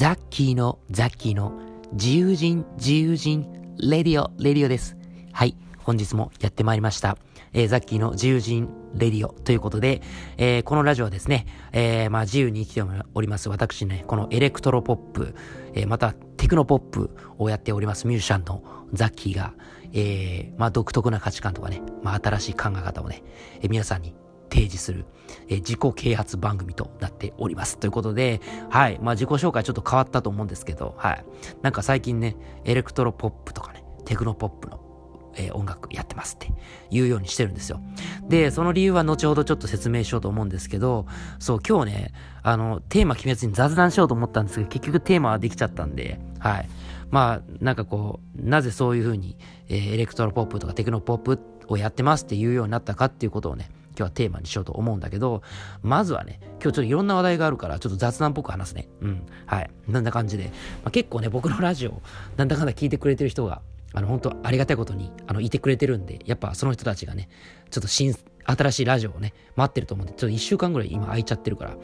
ザッキーの、ザッキーの、自由人、自由人、 Radio、Radio です。はい、本日もやってまいりました。えー、ザッキーの自由人、レディオということで、えー、このラジオはですね、えー、まあ自由に生きております私ね、このエレクトロポップ、えー、またテクノポップをやっておりますミュージシャンのザッキーが、えー、まあ独特な価値観とかね、まあ新しい考え方をね、えー、皆さんに提示する、え、自己啓発番組となっております。ということで、はい。まあ自己紹介ちょっと変わったと思うんですけど、はい。なんか最近ね、エレクトロポップとかね、テクノポップのえー、音楽やってますって言うようにしてるんですよ。で、その理由は後ほどちょっと説明しようと思うんですけど、そう、今日ね、あの、テーマ決めずに雑談しようと思ったんですけど、結局テーマはできちゃったんで、はい。まあ、なんかこう、なぜそういう風に、えー、エレクトロポップとかテクノポップをやってますっていうようになったかっていうことをね、今日はテーマにしようと思うんだけど、まずはね、今日ちょっといろんな話題があるから、ちょっと雑談っぽく話すね。うん。はい。なんな感じで。まあ、結構ね、僕のラジオ、なんだかんだ聞いてくれてる人が、あの、本当ありがたいことに、あの、いてくれてるんで、やっぱその人たちがね、ちょっと新、新しいラジオをね、待ってると思うんで、ちょっと一週間ぐらい今空いちゃってるから、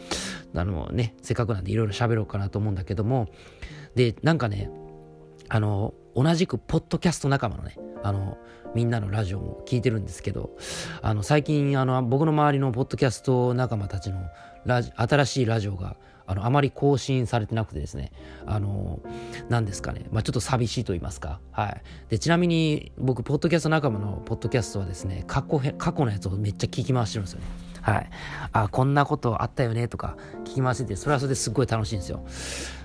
あのね、せっかくなんでいろいろ喋ろうかなと思うんだけども、で、なんかね、あの、同じくポッドキャスト仲間のね、あの、みんなのラジオも聞いてるんですけど、あの、最近、あの、僕の周りのポッドキャスト仲間たちのラジ、新しいラジオが、あの、あまり更新されてなくてですね、あの、何ですかね、まあ、ちょっと寂しいと言いますか、はい。で、ちなみに、僕、ポッドキャスト仲間のポッドキャストはですね、過去過去のやつをめっちゃ聞き回してるんですよね。はい。あ、こんなことあったよねとか聞き回してて、それはそれですっごい楽しいんですよ。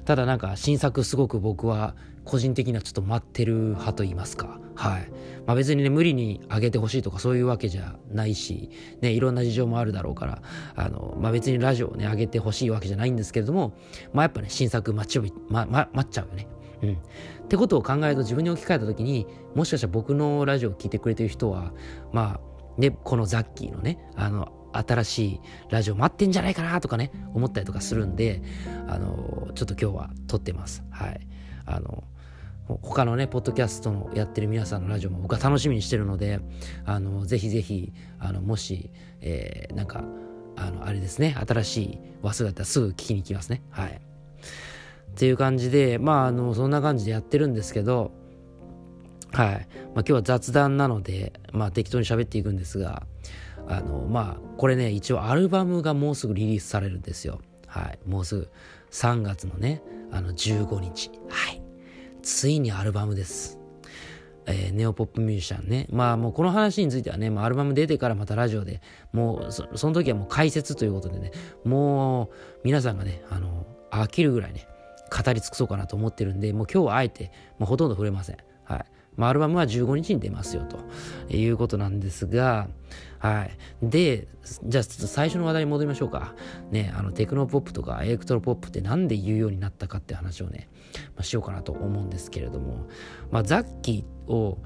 ただなんか新作すごく僕は個人的にはちょっと待ってる派と言いますか。はい。まあ別にね、無理に上げてほしいとかそういうわけじゃないし、ね、いろんな事情もあるだろうから、あの、まあ別にラジオをね、上げてほしいわけじゃないんですけれども、まあやっぱね、新作待ちび、ま、ま、待っちゃうよね。うん。ってことを考えると自分に置き換えた時に、もしかしたら僕のラジオを聴いてくれてる人は、まあ、ね、このザッキーのね、あの、新しいラジオ待ってんじゃないかなとかね、思ったりとかするんで、あの、ちょっと今日は撮ってます。はい。あの、他のね、ポッドキャストのやってる皆さんのラジオも僕は楽しみにしてるので、あの、ぜひぜひ、あの、もし、えー、なんか、あの、あれですね、新しい話数だったらすぐ聞きに行きますね。はい。っていう感じで、まあ、あの、そんな感じでやってるんですけど、はい。まあ、今日は雑談なので、まあ、適当に喋っていくんですが、あの、まあ、これね、一応アルバムがもうすぐリリースされるんですよ。はい。もうすぐ3月のね、あの15日。はい。ついにアルバムです。えー、ネオポップミュージシャンね。まあもうこの話についてはね、まあ、アルバム出てからまたラジオでもうその時はもう解説ということでね、もう皆さんがね、あの、飽きるぐらいね、語り尽くそうかなと思ってるんで、もう今日はあえて、もうほとんど触れません。はい。まあ、アルバムは15日に出ますよということなんですが、はい。で、じゃあ最初の話題に戻りましょうか。ね、あのテクノポップとかエレクトロポップってなんで言うようになったかって話をね、まあ、しようかなと思うんですけれども、まあ、ザッキーを、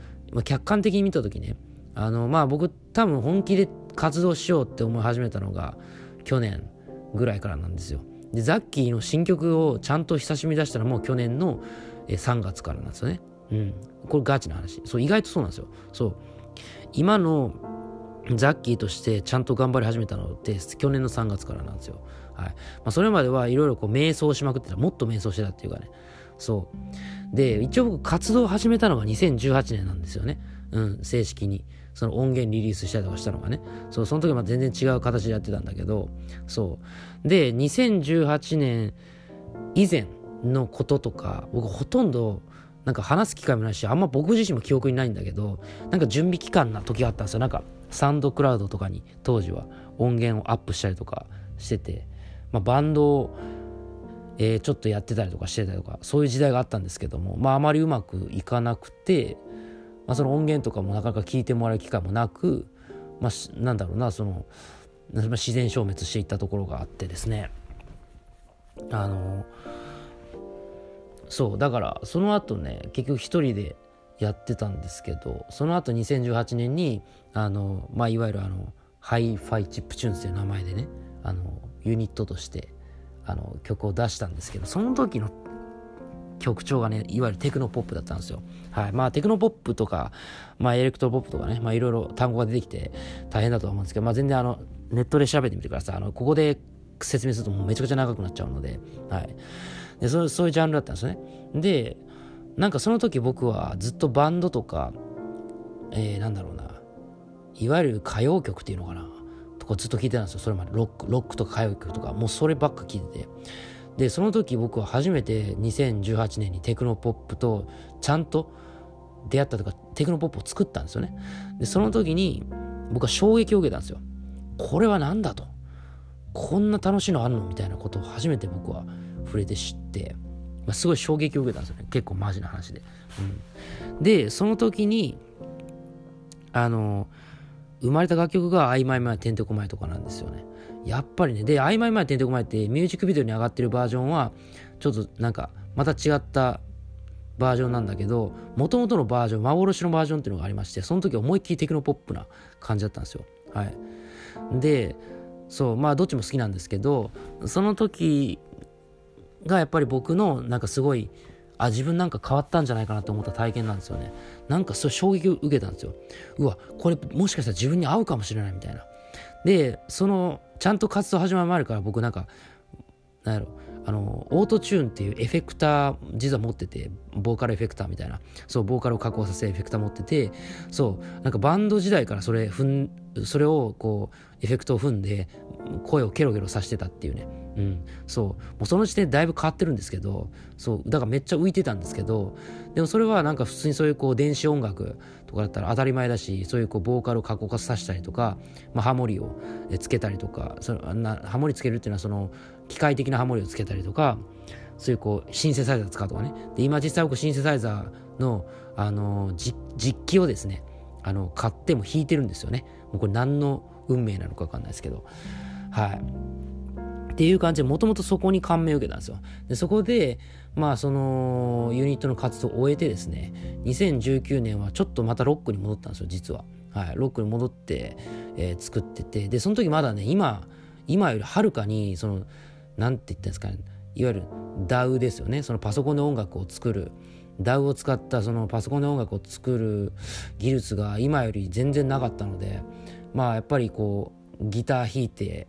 客観的に見た時ね、あの、まあ僕多分本気で活動しようって思い始めたのが去年ぐらいからなんですよ。で、ザッキーの新曲をちゃんと久しぶりに出したらもう去年の3月からなんですよね。うん。これガチな話。そう、意外とそうなんですよ。そう。今のザッキーとしてちゃんと頑張り始めたのって去年の3月からなんですよ。はい。まあ、それまではいろいろこう瞑想しまくってた。もっと瞑想してたっていうかね。そう。で、一応僕活動を始めたのが2018年なんですよね。うん、正式に。その音源リリースしたりとかしたのがね。そう、その時は全然違う形でやってたんだけど、そう。で、2018年以前のこととか、僕ほとんどなんか話す機会もないし、あんま僕自身も記憶にないんだけど、なんか準備期間な時があったんですよ。なんか、サンドクラウドとかに当時は音源をアップしたりとかしてて、まあ、バンドを、え、ちょっとやってたりとかしてたりとか、そういう時代があったんですけども、まああまりうまくいかなくて、まあその音源とかもなかなか聞いてもらう機会もなく、まあなんだろうな、その、自然消滅していったところがあってですね、あの、そうだからその後ね結局一人でやってたんですけどその後2018年にあの、まあ、いわゆるあのハイファイチップチューンという名前でねあのユニットとしてあの曲を出したんですけどその時の曲調がねいわゆるテクノポップだったんですよ。はい。まあテクノポップとか、まあ、エレクトロポップとかねまあいろいろ単語が出てきて大変だと思うんですけど、まあ、全然あのネットで調べてみてください。あのここで説明するともうめちゃくちゃ長くなっちゃうので、はい。で、そそういうジャンルだったんですね。で、なんかその時僕はずっとバンドとか、えー、なんだろうな、いわゆる歌謡曲っていうのかな、とかずっと聴いてたんですよ。それまでロック、ロックとか歌謡曲とか、もうそればっか聴いてて。で、その時僕は初めて2018年にテクノポップとちゃんと出会ったとか、テクノポップを作ったんですよね。で、その時に僕は衝撃を受けたんですよ。これは何だと。こんな楽しいのあるのみたいなことを初めて僕は触れて知って、まあ、すごい衝撃を受けたんですよね。結構マジな話で。うん、で、その時に、あの、生まれた楽曲が曖昧前てんてこまいとかなんですよね。やっぱりね、で、曖昧前てんてこまいってミュージックビデオに上がってるバージョンは、ちょっとなんか、また違ったバージョンなんだけど、もともとのバージョン、幻のバージョンっていうのがありまして、その時思いっきりテクノポップな感じだったんですよ。はい。で、そう、まあどっちも好きなんですけど、その時がやっぱり僕のなんかすごい、あ、自分なんか変わったんじゃないかなと思った体験なんですよね。なんかそう衝撃を受けたんですよ。うわ、これもしかしたら自分に合うかもしれないみたいな。で、その、ちゃんと活動始まる前から僕なんか、なんやろ、あの、オートチューンっていうエフェクター、実は持ってて、ボーカルエフェクターみたいな、そう、ボーカルを加工させエフェクター持ってて、そう、なんかバンド時代からそれ、ふん、それをこう、エフェクトを踏んで、声をケロケロさしてたっていうね。うん。そう。もうその時点でだいぶ変わってるんですけど、そう。だからめっちゃ浮いてたんですけど、でもそれはなんか普通にそういうこう電子音楽とかだったら当たり前だし、そういうこうボーカルを加工化させたりとか、まあハモリをつけたりとか、そのなハモリつけるっていうのはその機械的なハモリをつけたりとか、そういうこうシンセサイザー使うとかね。で、今実際僕シンセサイザーの、あの実機をですね、あの、買っても弾いてるんですよね。もうこれ何の運命なのか分かんないですけど。はい。っていう感じで、もともとそこに感銘を受けたんですよ。で、そこで、まあ、その、ユニットの活動を終えてですね、2019年はちょっとまたロックに戻ったんですよ、実は。はい。ロックに戻って、えー、作ってて、で、その時まだね、今、今よりはるかに、その、なんて言ったんですかね、いわゆる DAW ですよね。そのパソコンで音楽を作る。DAW を使ったそのパソコンで音楽を作る技術が今より全然なかったので、まあやっぱりこうギター弾いて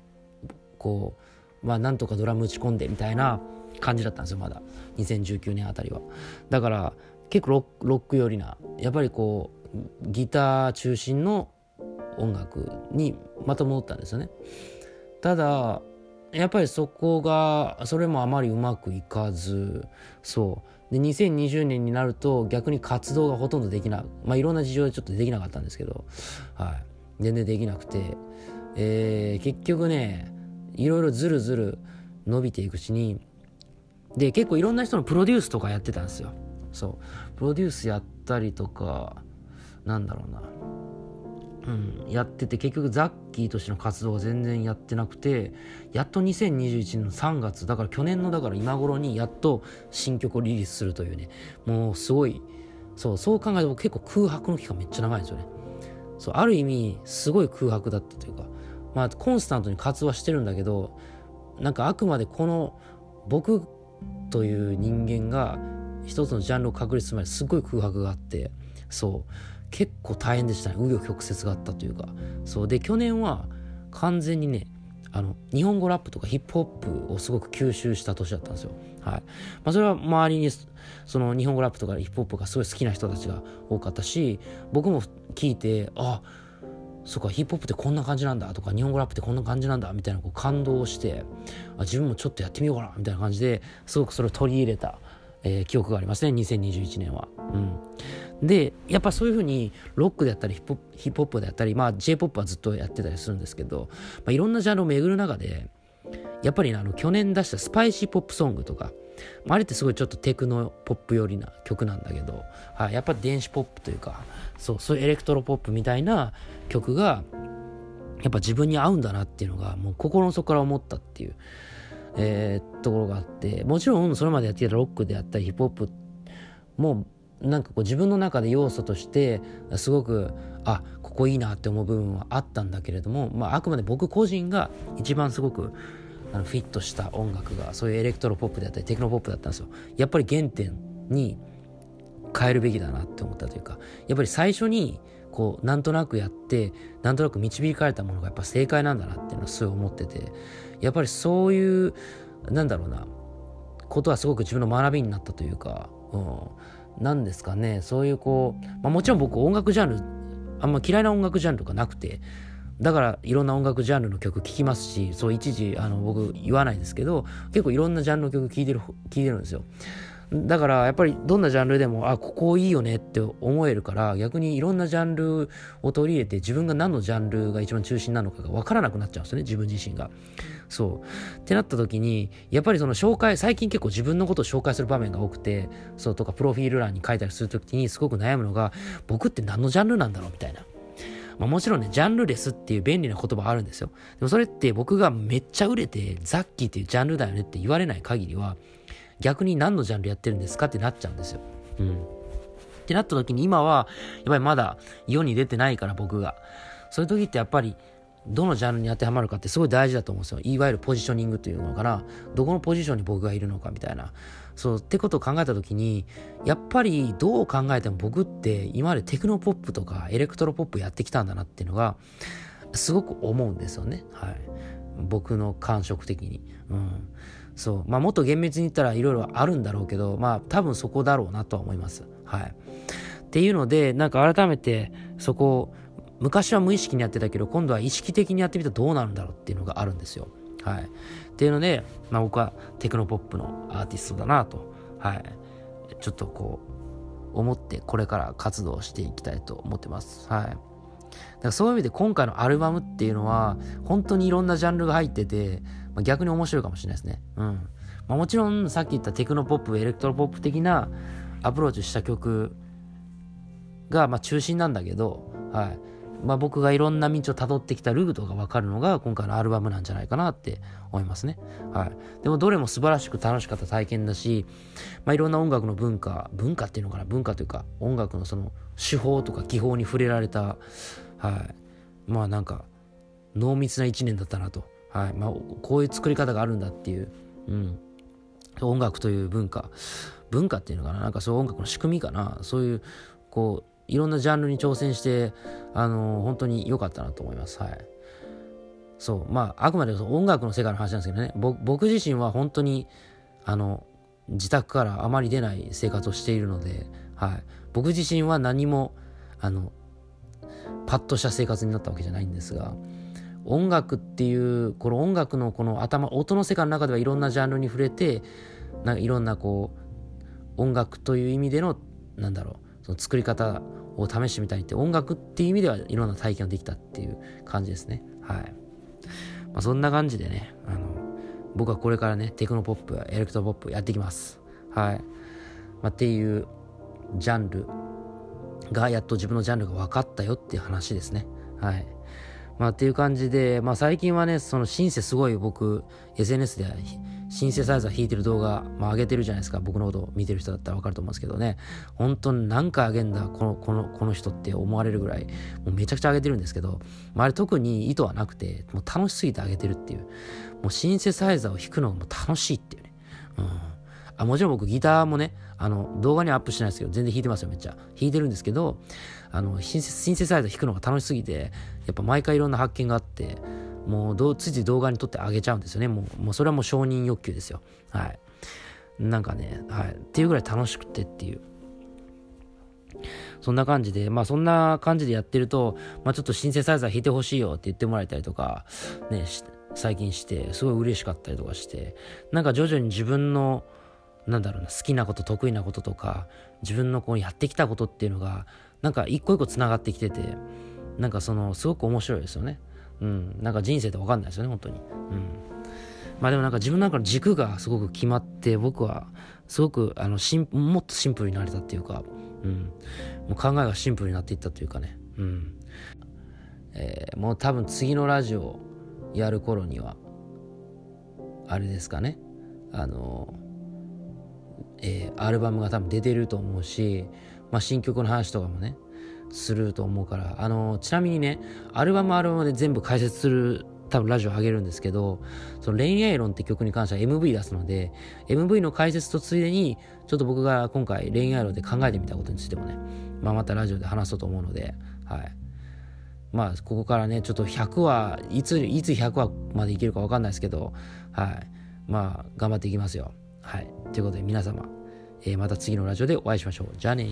こうまあなんとかドラム打ち込んでみたいな感じだったんですよまだ。2019年あたりは。だから結構ロック寄りなやっぱりこうギター中心の音楽にまた戻ったんですよね。ただやっぱりそこがそれもあまりうまくいかずそう。で2020年になると逆に活動がほとんどできないまあいろんな事情でちょっとできなかったんですけどはい。全然できなくて、えー、結局ねいろいろずるずる伸びていくうちにで結構いろんな人のプロデュースとかやってたんですよ。そう。プロデュースやったりとかなんだろうな。うん、やってて結局ザッキーとしての活動は全然やってなくてやっと2021年の3月だから去年のだから今頃にやっと新曲をリリースするというね。もうすごいそうそう考えると結構空白の期間めっちゃ長いんですよね。そうある意味すごい空白だったというかまあコンスタントに活動はしてるんだけどなんかあくまでこの僕という人間が一つのジャンルを確立するまですごい空白があってそう。結構大変でしたね。紆余曲折があったというか。そう。で去年は完全にねあの日本語ラップとかヒップホップをすごく吸収した年だったんですよ。はい。まあ、それは周りにその日本語ラップとかヒップホップがすごい好きな人たちが多かったし僕も聞いてあそっかヒップホップってこんな感じなんだとか日本語ラップってこんな感じなんだみたいなこう感動をしてあ自分もちょっとやってみようかなみたいな感じですごくそれを取り入れた、えー、記憶がありますね2021年は。うんでやっぱそういうふうにロックであったりヒップヒップホップであったり、まあ、J−POP はずっとやってたりするんですけど、まあ、いろんなジャンルを巡る中でやっぱり、ね、あの去年出したスパイシーポップソングとかまああれってすごいちょっとテクノポップ寄りな曲なんだけど、はい、やっぱ電子ポップというかそうそういうエレクトロポップみたいな曲がやっぱ自分に合うんだなっていうのがもう心の底から思ったっていう、えー、ところがあってもちろんそれまでやっていたロックであったりヒップホップもなんかこう自分の中で要素としてすごくあここいいなって思う部分はあったんだけれども、まあ、あくまで僕個人が一番すごくあのフィットした音楽がそういうエレクトロポップであったりテクノポップだったんですよ。やっぱり原点に帰るべきだなって思ったというかやっぱり最初にこうなんとなくやってなんとなく導かれたものがやっぱ正解なんだなっていうのはすごい思っててやっぱりそういうなんだろうなことはすごく自分の学びになったというか、うん、なんですかね。そういうこう、まあ、もちろん僕音楽ジャンルあんま嫌いな音楽ジャンルがなくてだからいろんな音楽ジャンルの曲聴きますしそう一時あの僕言わないですけど結構いろんなジャンルの曲聴いてる聴いてるんですよ。だからやっぱりどんなジャンルでもあここいいよねって思えるから逆にいろんなジャンルを取り入れて自分が何のジャンルが一番中心なのかが分からなくなっちゃうんですよね自分自身が。そう。ってなった時にやっぱりその紹介最近結構自分のことを紹介する場面が多くてそうとかプロフィール欄に書いたりする時にすごく悩むのが僕って何のジャンルなんだろうみたいな。まあ、もちろんね、ジャンルレスっていう便利な言葉あるんですよ。でもそれって僕がめっちゃ売れて、ザッキーっていうジャンルだよねって言われない限りは、逆に何のジャンルやってるんですかってなっちゃうんですよ。うん。ってなった時に今は、やっぱりまだ世に出てないから僕が。そういう時ってやっぱり、どのジャンルに当てはまるかってすごい大事だと思うんですよ。いわゆるポジショニングというのかな。どこのポジションに僕がいるのかみたいな。そう、ってことを考えた時に、やっぱりどう考えても僕って今までテクノポップとかエレクトロポップやってきたんだなっていうのが、すごく思うんですよね。はい。僕の感触的に。うん。そう。まあ、もっと厳密に言ったらいろいろあるんだろうけど、まあ、多分そこだろうなとは思います。はい。っていうので、なんか改めてそこ、昔は無意識にやってたけど、今度は意識的にやってみたらどうなるんだろうっていうのがあるんですよ。はい。っていうので、まあ、僕はテクノポップのアーティストだなと、はい。ちょっとこう、思ってこれから活動していきたいと思ってます。はい。だからそういう意味で今回のアルバムっていうのは、本当にいろんなジャンルが入ってて、まあ、逆に面白いかもしれないですね。うん。まあ、もちろんさっき言ったテクノポップ、エレクトロポップ的なアプローチした曲がまあ中心なんだけど、はい。まあ、僕がいろんな道をたどってきたルートが分かるのが今回のアルバムなんじゃないかなって思いますね。はい。でもどれも素晴らしく楽しかった体験だし、まあ、いろんな音楽の文化、文化っていうのかな、文化というか音楽のその手法とか技法に触れられた、はい。まあなんか濃密な一年だったなと。はい。まあこういう作り方があるんだっていう、うん。音楽という文化、文化っていうのかな、なんかそういう音楽の仕組みかな、そういう、こう、いろんなジャンルに挑戦して、あのー、本当に良かったなと思います。はい。そう。まあ、あくまで音楽の世界の話なんですけどね、僕自身は本当に、あの、自宅からあまり出ない生活をしているので、はい。僕自身は何も、あの、パッとした生活になったわけじゃないんですが、音楽っていう、この音楽のこの頭、音の世界の中ではいろんなジャンルに触れて、なんかいろんなこう、音楽という意味での、なんだろう、その作り方を試してみたいって音楽っていう意味ではいろんな体験ができたっていう感じですね。はい。まあ、そんな感じでね、あの、僕はこれからね、テクノポップ、エレクトポップやっていきます。はい。まあ、っていうジャンルが、やっと自分のジャンルが分かったよっていう話ですね。はい。まあ、っていう感じで、まあ、最近はね、そのシンセすごい僕、SNS でシンセサイザー弾いてる動画、まあ、上げてるじゃないですか。僕のこと見てる人だったらわかると思うんですけどね。本当に何回上げんだ、この、この、この人って思われるぐらい、もうめちゃくちゃ上げてるんですけど、まあ、あれ特に意図はなくて、もう楽しすぎて上げてるっていう。もうシンセサイザーを弾くのがもう楽しいっていうね。うん。あもちろん僕ギターもね、あの、動画にはアップしてないですけど、全然弾いてますよ、めっちゃ。弾いてるんですけど、あの、シンセシンセサイザー弾くのが楽しすぎて、やっぱ毎回いろんな発見があって、もうどつい動画に撮ってあげちゃうんですよね。もう、もうそれはもう承認欲求ですよ。はい。なんかね、はい。っていうぐらい楽しくてっていう。そんな感じで、まあそんな感じでやってると、まあちょっとシンセサイザー弾いてほしいよって言ってもらえたりとか、ね、最近して、すごい嬉しかったりとかして、なんか徐々に自分の、なんだろうな、好きなこと、得意なこととか、自分のこうやってきたことっていうのが、なんか一個一個繋がってきてて、なんかその、すごく面白いですよね。うん、なんか人生って分かんないですよね、本当に。うん。まあでもなんか自分なんかの軸がすごく決まって、僕はすごくあのしんもっとシンプルになれたっていうか、うん。もう考えがシンプルになっていったというかね。うん。えー、もう多分次のラジオやる頃には、あれですかね。あの、えー、アルバムが多分出てると思うし、まあ新曲の話とかもね、すると思うから、あの、ちなみにね、アルバムアルバムで全部解説する多分ラジオ上げるんですけど、その恋愛論って曲に関しては MV 出すので、MV の解説とついでに、ちょっと僕が今回恋愛論で考えてみたことについてもね、まあまたラジオで話そうと思うので、はい。まあ、ここからね、ちょっと100話、いつ、いつ100話までいけるかわかんないですけど、はい。まあ、頑張っていきますよ。はい。ということで皆様、えー、また次のラジオでお会いしましょう。じゃあね